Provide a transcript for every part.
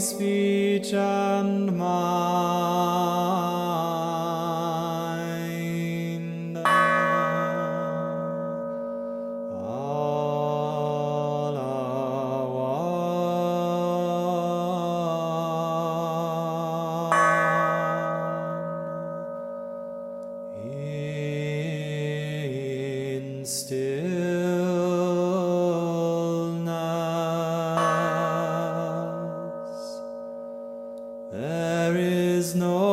speech and mind. no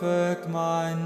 perfect mind.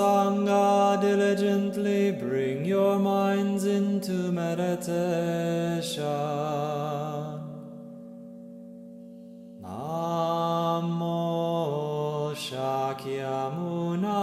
Sangha, diligently bring your minds into meditation. Namo Shakyamuna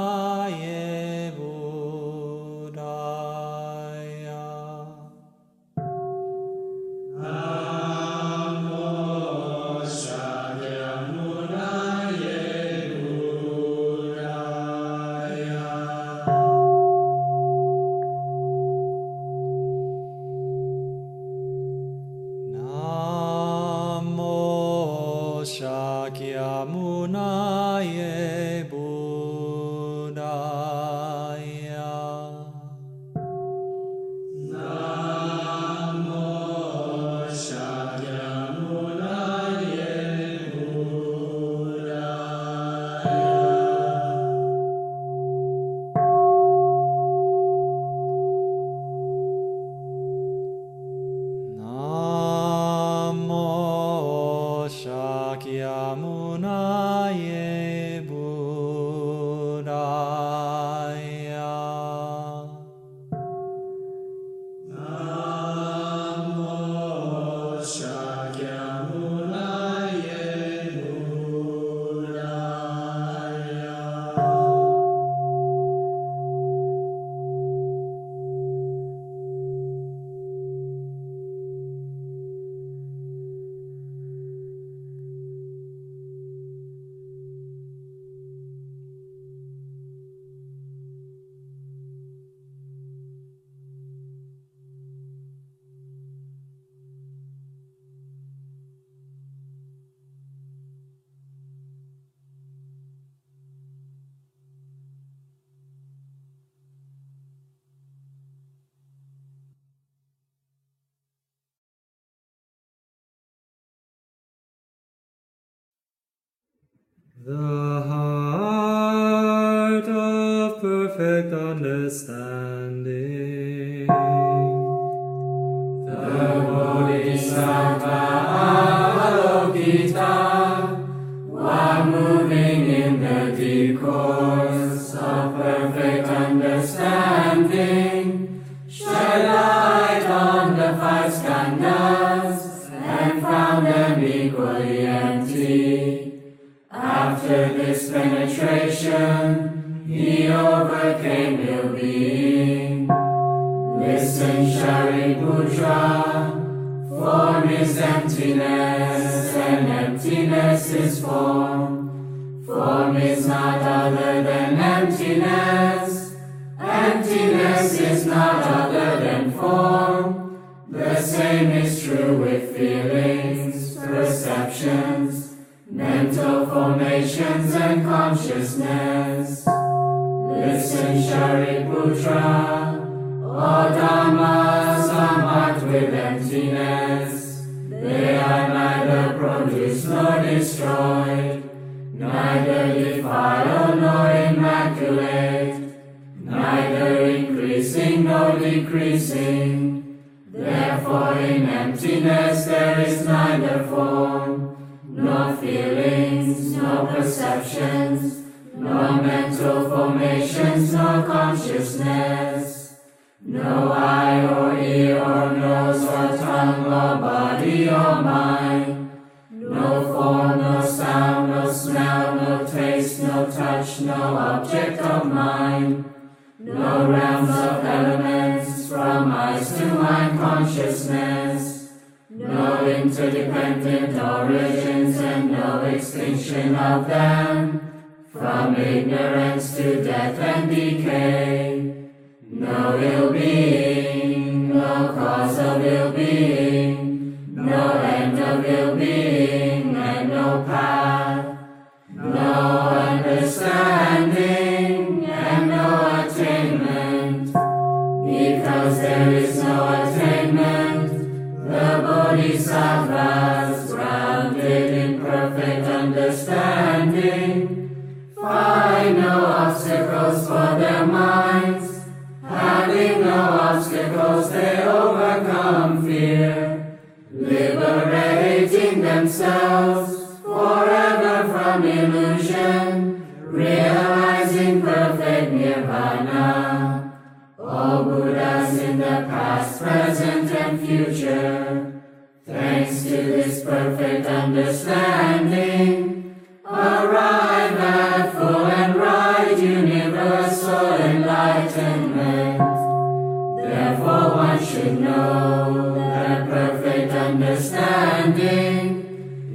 The heart of perfect understanding. The Bodhisattva Avalokita, while moving in the deep course of perfect understanding, penetration, he overcame ill being. Listen, Shariputra, form is emptiness, and emptiness is form. Form is not other than emptiness. Emptiness is not other than form. The same is true with feelings, perceptions, mental formations, and consciousness. Listen, Shariputra. All dhammas are marked with emptiness. They are neither produced nor destroyed, neither defiled nor immaculate, neither increasing nor decreasing. Therefore, in emptiness there is neither form, nor mental formations, nor consciousness. No eye No interdependent origins and no extinction of them. From ignorance to death and decay. No ill being, Thanks to this perfect understanding, arrive at full and right universal enlightenment. Therefore, one should know that perfect understanding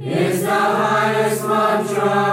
is the highest mantra.